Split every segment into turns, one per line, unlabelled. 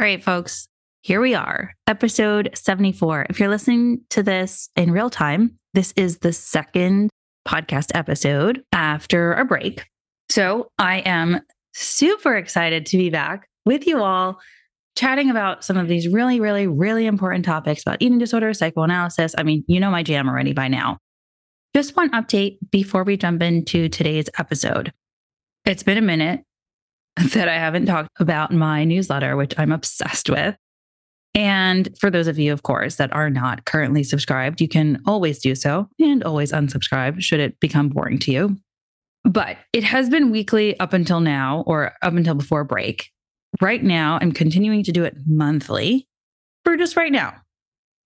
All right, folks, here we are, episode 74. If you're listening to this in real time, this is the second podcast episode after a break. So I am super excited to be back with you all chatting about some of these really, really, really important topics about eating disorders, psychoanalysis. I mean, you know my jam already by now. Just one update before we jump into today's episode. It's been a minute that I haven't talked about in my newsletter, which I'm obsessed with. And for those of you, of course, that are not currently subscribed, you can always do so and always unsubscribe should it become boring to you. But it has been weekly up until now, or up until before break. Right now, I'm continuing to do it monthly for just right now.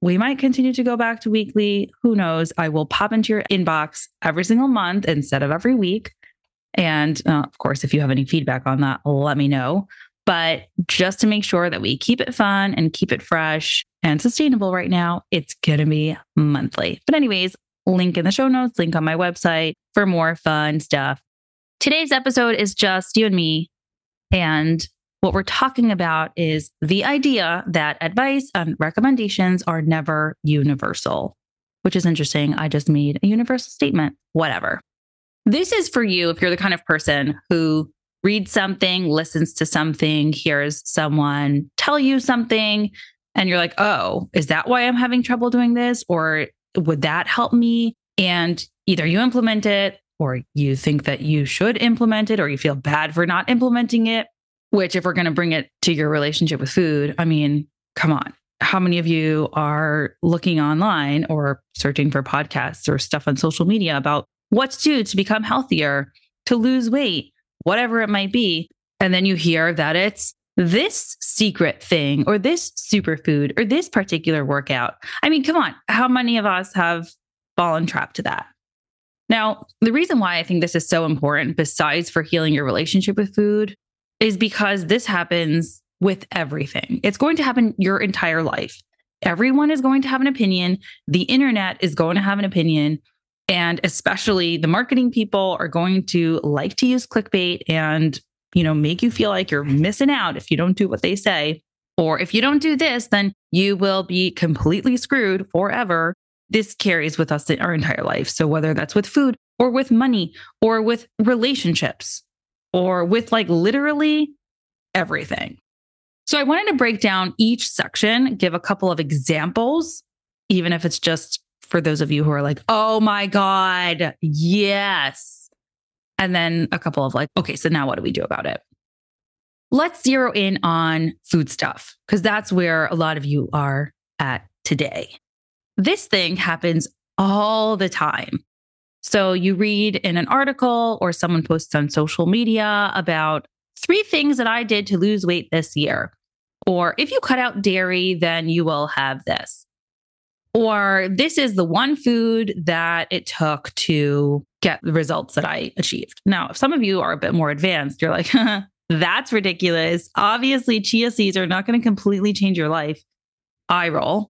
We might continue to go back to weekly. Who knows? I will pop into your inbox every single month instead of every week. And uh, of course, if you have any feedback on that, let me know. But just to make sure that we keep it fun and keep it fresh and sustainable right now, it's going to be monthly. But, anyways, link in the show notes, link on my website for more fun stuff. Today's episode is just you and me. And what we're talking about is the idea that advice and recommendations are never universal, which is interesting. I just made a universal statement, whatever. This is for you if you're the kind of person who reads something, listens to something, hears someone tell you something, and you're like, oh, is that why I'm having trouble doing this? Or would that help me? And either you implement it or you think that you should implement it or you feel bad for not implementing it. Which, if we're going to bring it to your relationship with food, I mean, come on. How many of you are looking online or searching for podcasts or stuff on social media about what to do to become healthier, to lose weight, whatever it might be. And then you hear that it's this secret thing or this superfood or this particular workout. I mean, come on, how many of us have fallen trapped to that? Now, the reason why I think this is so important, besides for healing your relationship with food, is because this happens with everything. It's going to happen your entire life. Everyone is going to have an opinion. The internet is going to have an opinion. And especially the marketing people are going to like to use clickbait and, you know, make you feel like you're missing out if you don't do what they say. Or if you don't do this, then you will be completely screwed forever. This carries with us our entire life. So whether that's with food or with money or with relationships or with like literally everything. So I wanted to break down each section, give a couple of examples, even if it's just for those of you who are like, oh my God, yes. And then a couple of like, okay, so now what do we do about it? Let's zero in on food stuff, because that's where a lot of you are at today. This thing happens all the time. So you read in an article or someone posts on social media about three things that I did to lose weight this year. Or if you cut out dairy, then you will have this or this is the one food that it took to get the results that I achieved. Now, if some of you are a bit more advanced, you're like, that's ridiculous. Obviously, chia seeds are not going to completely change your life. I roll.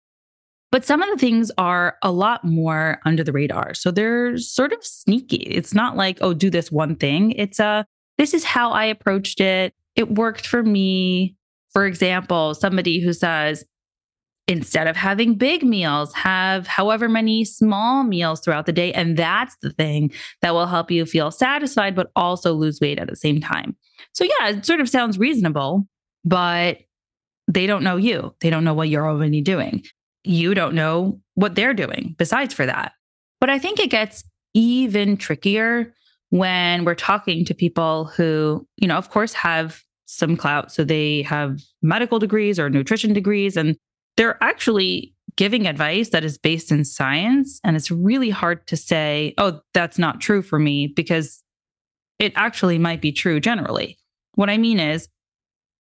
But some of the things are a lot more under the radar. So they're sort of sneaky. It's not like, oh, do this one thing. It's a, this is how I approached it. It worked for me. For example, somebody who says, instead of having big meals, have however many small meals throughout the day. And that's the thing that will help you feel satisfied, but also lose weight at the same time. So, yeah, it sort of sounds reasonable, but they don't know you. They don't know what you're already doing. You don't know what they're doing besides for that. But I think it gets even trickier when we're talking to people who, you know, of course, have some clout. So they have medical degrees or nutrition degrees, and they're actually giving advice that is based in science. And it's really hard to say, oh, that's not true for me, because it actually might be true generally. What I mean is,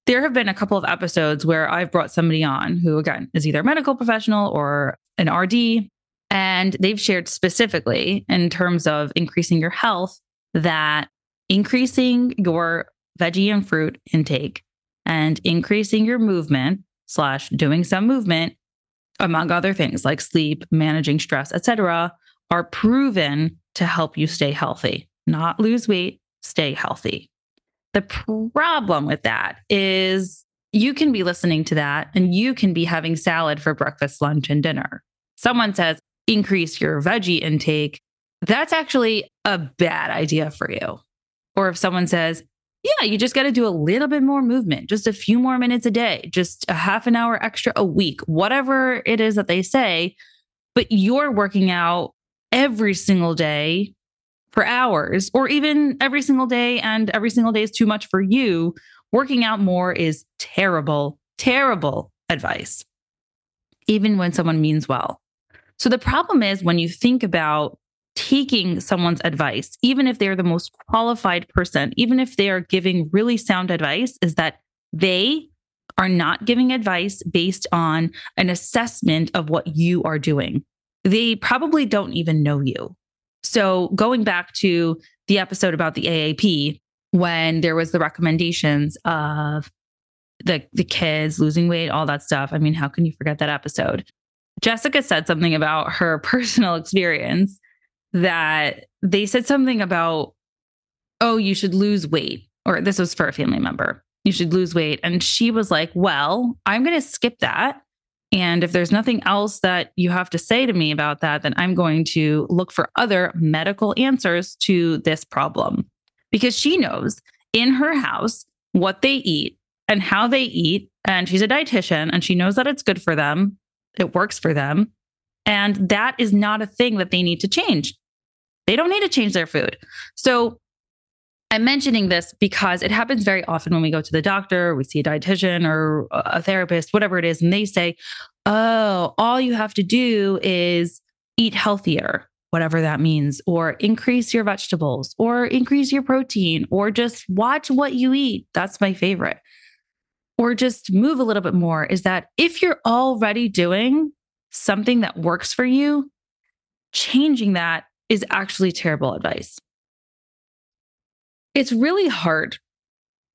there have been a couple of episodes where I've brought somebody on who, again, is either a medical professional or an RD, and they've shared specifically in terms of increasing your health that increasing your veggie and fruit intake and increasing your movement slash doing some movement among other things like sleep managing stress etc are proven to help you stay healthy not lose weight stay healthy. The problem with that is you can be listening to that and you can be having salad for breakfast lunch and dinner. Someone says increase your veggie intake. That's actually a bad idea for you. Or if someone says yeah, you just got to do a little bit more movement, just a few more minutes a day, just a half an hour extra a week, whatever it is that they say. But you're working out every single day for hours, or even every single day, and every single day is too much for you. Working out more is terrible, terrible advice, even when someone means well. So the problem is when you think about taking someone's advice, even if they're the most qualified person, even if they are giving really sound advice, is that they are not giving advice based on an assessment of what you are doing. They probably don't even know you. So, going back to the episode about the AAP, when there was the recommendations of the the kids losing weight, all that stuff. I mean, how can you forget that episode? Jessica said something about her personal experience that they said something about, oh, you should lose weight, or this was for a family member. You should lose weight. And she was like, well, I'm going to skip that. And if there's nothing else that you have to say to me about that, then I'm going to look for other medical answers to this problem. Because she knows in her house what they eat and how they eat. And she's a dietitian and she knows that it's good for them, it works for them. And that is not a thing that they need to change. They don't need to change their food. So I'm mentioning this because it happens very often when we go to the doctor, we see a dietitian or a therapist, whatever it is, and they say, Oh, all you have to do is eat healthier, whatever that means, or increase your vegetables, or increase your protein, or just watch what you eat. That's my favorite. Or just move a little bit more. Is that if you're already doing something that works for you, changing that is actually terrible advice. It's really hard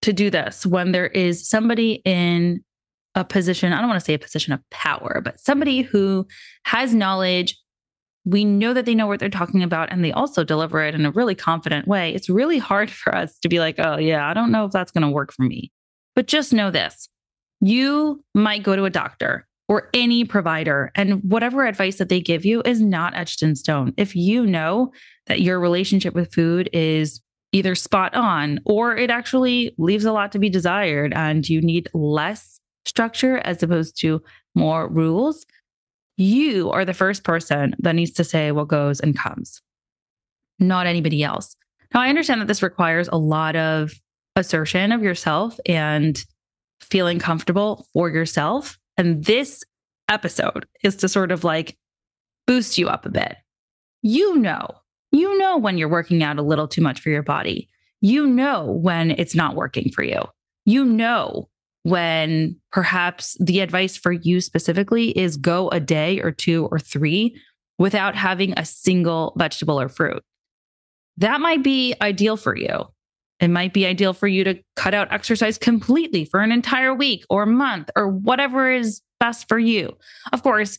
to do this when there is somebody in a position, I don't want to say a position of power, but somebody who has knowledge. We know that they know what they're talking about and they also deliver it in a really confident way. It's really hard for us to be like, oh, yeah, I don't know if that's going to work for me. But just know this you might go to a doctor or any provider. And whatever advice that they give you is not etched in stone. If you know that your relationship with food is either spot on or it actually leaves a lot to be desired and you need less structure as opposed to more rules, you are the first person that needs to say what goes and comes, not anybody else. Now, I understand that this requires a lot of assertion of yourself and feeling comfortable for yourself. And this episode is to sort of like boost you up a bit. You know, you know when you're working out a little too much for your body. You know when it's not working for you. You know when perhaps the advice for you specifically is go a day or two or three without having a single vegetable or fruit. That might be ideal for you. It might be ideal for you to cut out exercise completely for an entire week or month or whatever is best for you. Of course,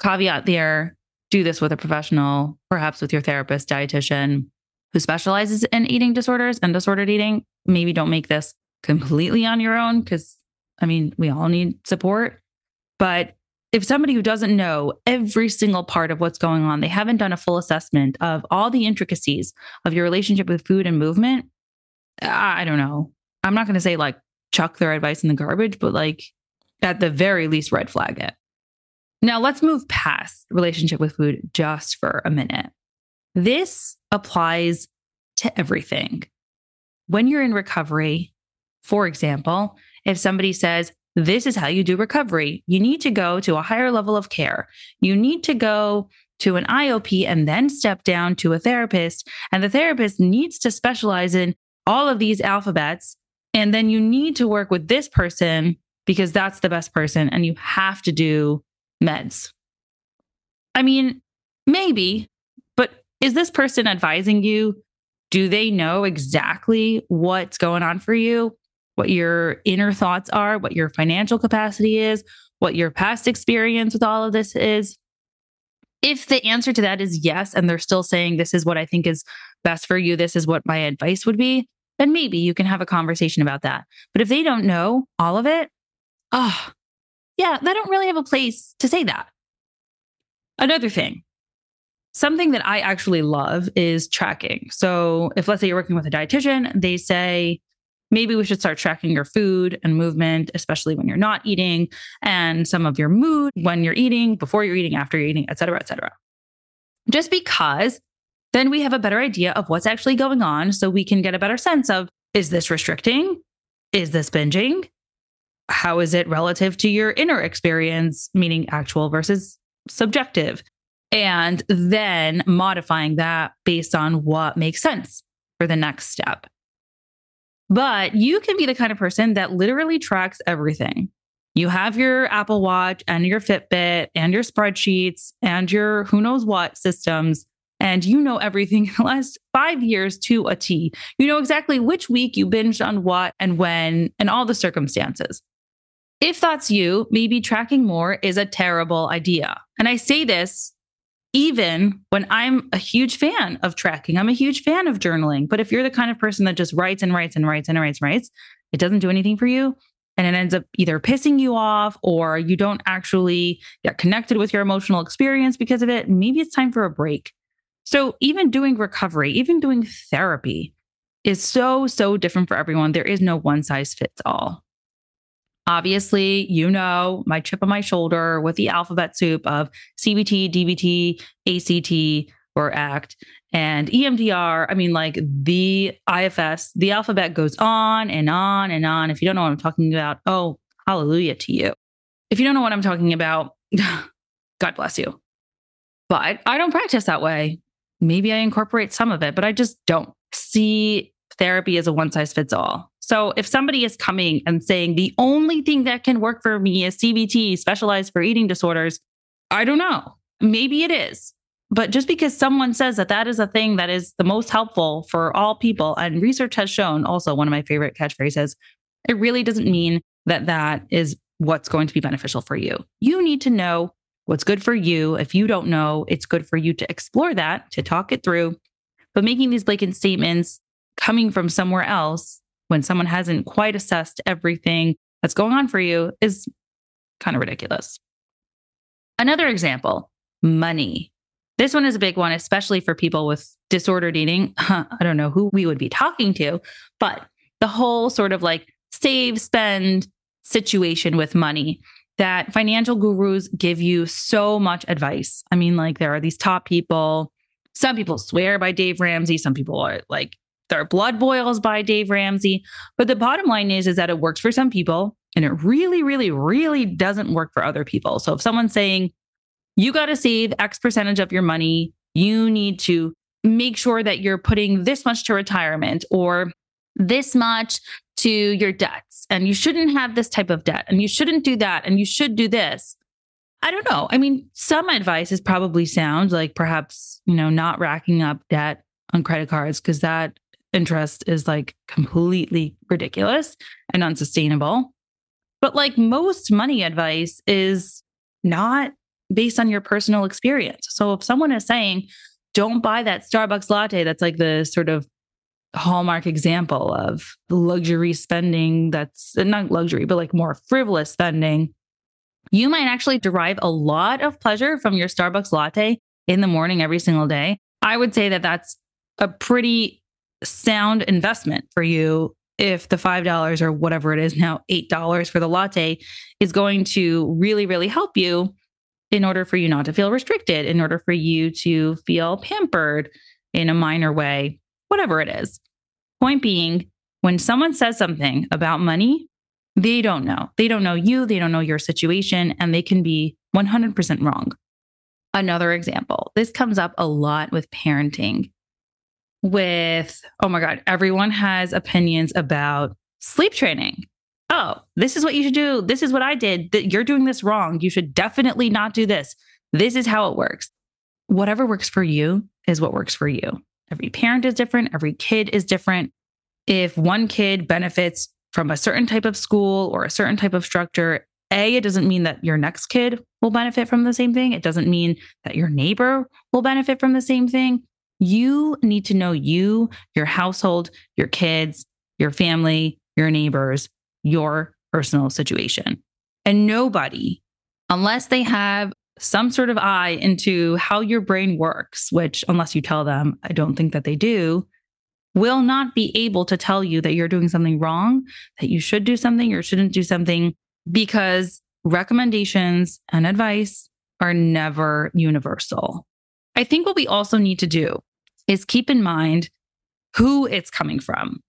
caveat there do this with a professional, perhaps with your therapist, dietitian who specializes in eating disorders and disordered eating. Maybe don't make this completely on your own because, I mean, we all need support. But if somebody who doesn't know every single part of what's going on, they haven't done a full assessment of all the intricacies of your relationship with food and movement, I don't know. I'm not going to say like chuck their advice in the garbage, but like at the very least, red flag it. Now let's move past relationship with food just for a minute. This applies to everything. When you're in recovery, for example, if somebody says, this is how you do recovery. You need to go to a higher level of care. You need to go to an IOP and then step down to a therapist. And the therapist needs to specialize in all of these alphabets And then you need to work with this person because that's the best person and you have to do meds. I mean, maybe, but is this person advising you? Do they know exactly what's going on for you? What your inner thoughts are, what your financial capacity is, what your past experience with all of this is? If the answer to that is yes, and they're still saying, This is what I think is best for you, this is what my advice would be, then maybe you can have a conversation about that. But if they don't know all of it, oh, yeah, they don't really have a place to say that. Another thing, something that I actually love is tracking. So if let's say you're working with a dietitian, they say, maybe we should start tracking your food and movement, especially when you're not eating, and some of your mood when you're eating, before you're eating, after you're eating, et cetera, et cetera. Just because then we have a better idea of what's actually going on. So we can get a better sense of is this restricting? Is this binging? How is it relative to your inner experience, meaning actual versus subjective? And then modifying that based on what makes sense for the next step. But you can be the kind of person that literally tracks everything. You have your Apple Watch and your Fitbit and your spreadsheets and your who knows what systems, and you know everything in the last five years to a T. You know exactly which week you binged on what and when and all the circumstances. If that's you, maybe tracking more is a terrible idea. And I say this even when I'm a huge fan of tracking, I'm a huge fan of journaling. But if you're the kind of person that just writes and writes and writes and writes and writes, it doesn't do anything for you. And it ends up either pissing you off or you don't actually get connected with your emotional experience because of it. Maybe it's time for a break. So, even doing recovery, even doing therapy is so, so different for everyone. There is no one size fits all. Obviously, you know, my chip on my shoulder with the alphabet soup of CBT, DBT, ACT, or ACT, and EMDR. I mean, like the IFS, the alphabet goes on and on and on. If you don't know what I'm talking about, oh, hallelujah to you. If you don't know what I'm talking about, God bless you. But I don't practice that way. Maybe I incorporate some of it, but I just don't see therapy as a one size fits all. So if somebody is coming and saying the only thing that can work for me is CBT, specialized for eating disorders, I don't know. Maybe it is. But just because someone says that that is a thing that is the most helpful for all people, and research has shown also one of my favorite catchphrases, it really doesn't mean that that is what's going to be beneficial for you. You need to know what's good for you. If you don't know, it's good for you to explore that, to talk it through. But making these blanket statements coming from somewhere else when someone hasn't quite assessed everything that's going on for you is kind of ridiculous. Another example money. This one is a big one, especially for people with disordered eating. I don't know who we would be talking to, but the whole sort of like save, spend situation with money that financial gurus give you so much advice. I mean, like, there are these top people. Some people swear by Dave Ramsey. Some people are like their blood boils by Dave Ramsey. But the bottom line is, is that it works for some people and it really, really, really doesn't work for other people. So if someone's saying, you got to save X percentage of your money, you need to make sure that you're putting this much to retirement or this much to your debts. And you shouldn't have this type of debt and you shouldn't do that. And you should do this. I don't know. I mean, some advice is probably sound like perhaps, you know, not racking up debt on credit cards because that interest is like completely ridiculous and unsustainable. But like most money advice is not based on your personal experience. So if someone is saying, don't buy that Starbucks latte, that's like the sort of hallmark example of luxury spending that's uh, not luxury, but like more frivolous spending. You might actually derive a lot of pleasure from your Starbucks latte in the morning every single day. I would say that that's a pretty sound investment for you if the $5 or whatever it is now, $8 for the latte is going to really, really help you in order for you not to feel restricted, in order for you to feel pampered in a minor way, whatever it is. Point being, when someone says something about money, they don't know. They don't know you, they don't know your situation, and they can be 100% wrong. Another example this comes up a lot with parenting with, oh my God, everyone has opinions about sleep training. Oh, this is what you should do. This is what I did. That you're doing this wrong. You should definitely not do this. This is how it works. Whatever works for you is what works for you. Every parent is different, every kid is different. If one kid benefits from a certain type of school or a certain type of structure, A, it doesn't mean that your next kid will benefit from the same thing. It doesn't mean that your neighbor will benefit from the same thing. You need to know you, your household, your kids, your family, your neighbors, your personal situation. And nobody, unless they have some sort of eye into how your brain works, which, unless you tell them, I don't think that they do, will not be able to tell you that you're doing something wrong, that you should do something or shouldn't do something, because recommendations and advice are never universal. I think what we also need to do is keep in mind who it's coming from.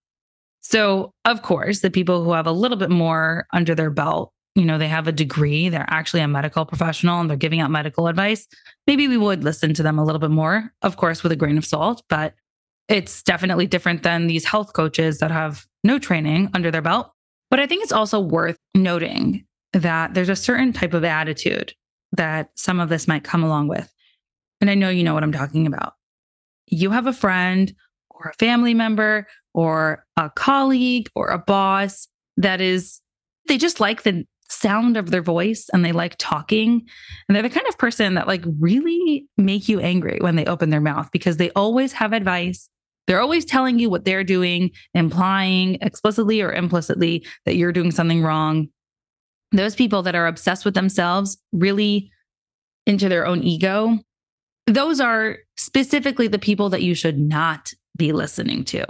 So, of course, the people who have a little bit more under their belt, you know, they have a degree, they're actually a medical professional and they're giving out medical advice. Maybe we would listen to them a little bit more, of course, with a grain of salt, but it's definitely different than these health coaches that have no training under their belt. But I think it's also worth noting that there's a certain type of attitude that some of this might come along with. And I know you know what I'm talking about. You have a friend or a family member or a colleague or a boss that is, they just like the sound of their voice and they like talking. And they're the kind of person that like really make you angry when they open their mouth because they always have advice. They're always telling you what they're doing, implying explicitly or implicitly that you're doing something wrong. Those people that are obsessed with themselves, really into their own ego, those are specifically the people that you should not be listening to.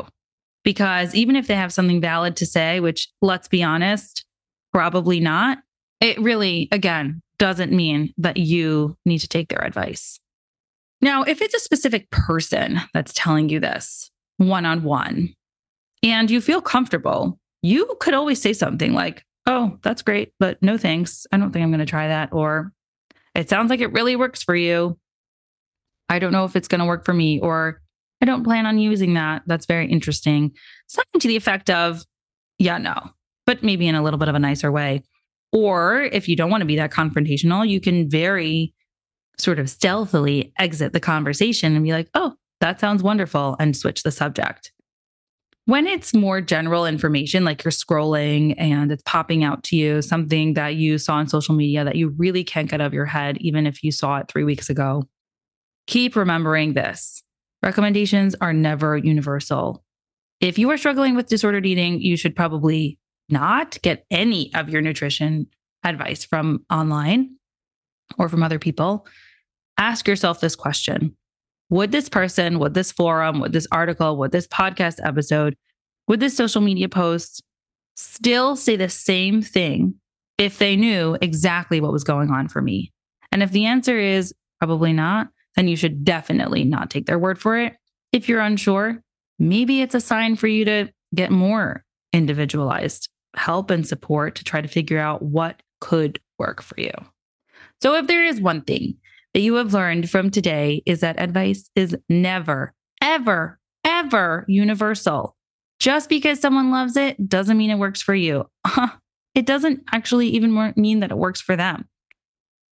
Because even if they have something valid to say, which let's be honest, probably not, it really, again, doesn't mean that you need to take their advice. Now, if it's a specific person that's telling you this one on one and you feel comfortable, you could always say something like, Oh, that's great, but no thanks. I don't think I'm going to try that. Or it sounds like it really works for you. I don't know if it's going to work for me. Or I don't plan on using that. That's very interesting. Something to the effect of, yeah, no, but maybe in a little bit of a nicer way. Or if you don't want to be that confrontational, you can very sort of stealthily exit the conversation and be like, oh, that sounds wonderful, and switch the subject. When it's more general information, like you're scrolling and it's popping out to you, something that you saw on social media that you really can't get out of your head, even if you saw it three weeks ago, keep remembering this Recommendations are never universal. If you are struggling with disordered eating, you should probably not get any of your nutrition advice from online or from other people. Ask yourself this question Would this person, would this forum, would this article, would this podcast episode, would this social media post still say the same thing if they knew exactly what was going on for me? And if the answer is probably not, then you should definitely not take their word for it. If you're unsure, maybe it's a sign for you to get more individualized help and support to try to figure out what could work for you. So, if there is one thing that you have learned from today, is that advice is never, ever, ever universal. Just because someone loves it doesn't mean it works for you. it doesn't actually even mean that it works for them.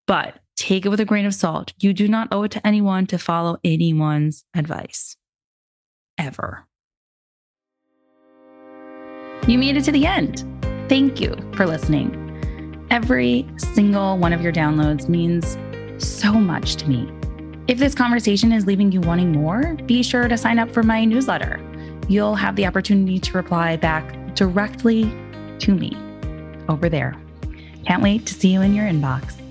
But take it with a grain of salt. You do not owe it to anyone to follow anyone's advice. Ever. You made it to the end. Thank you for listening. Every single one of your downloads means so much to me. If this conversation is leaving you wanting more, be sure to sign up for my newsletter. You'll have the opportunity to reply back directly to me over there. Can't wait to see you in your inbox.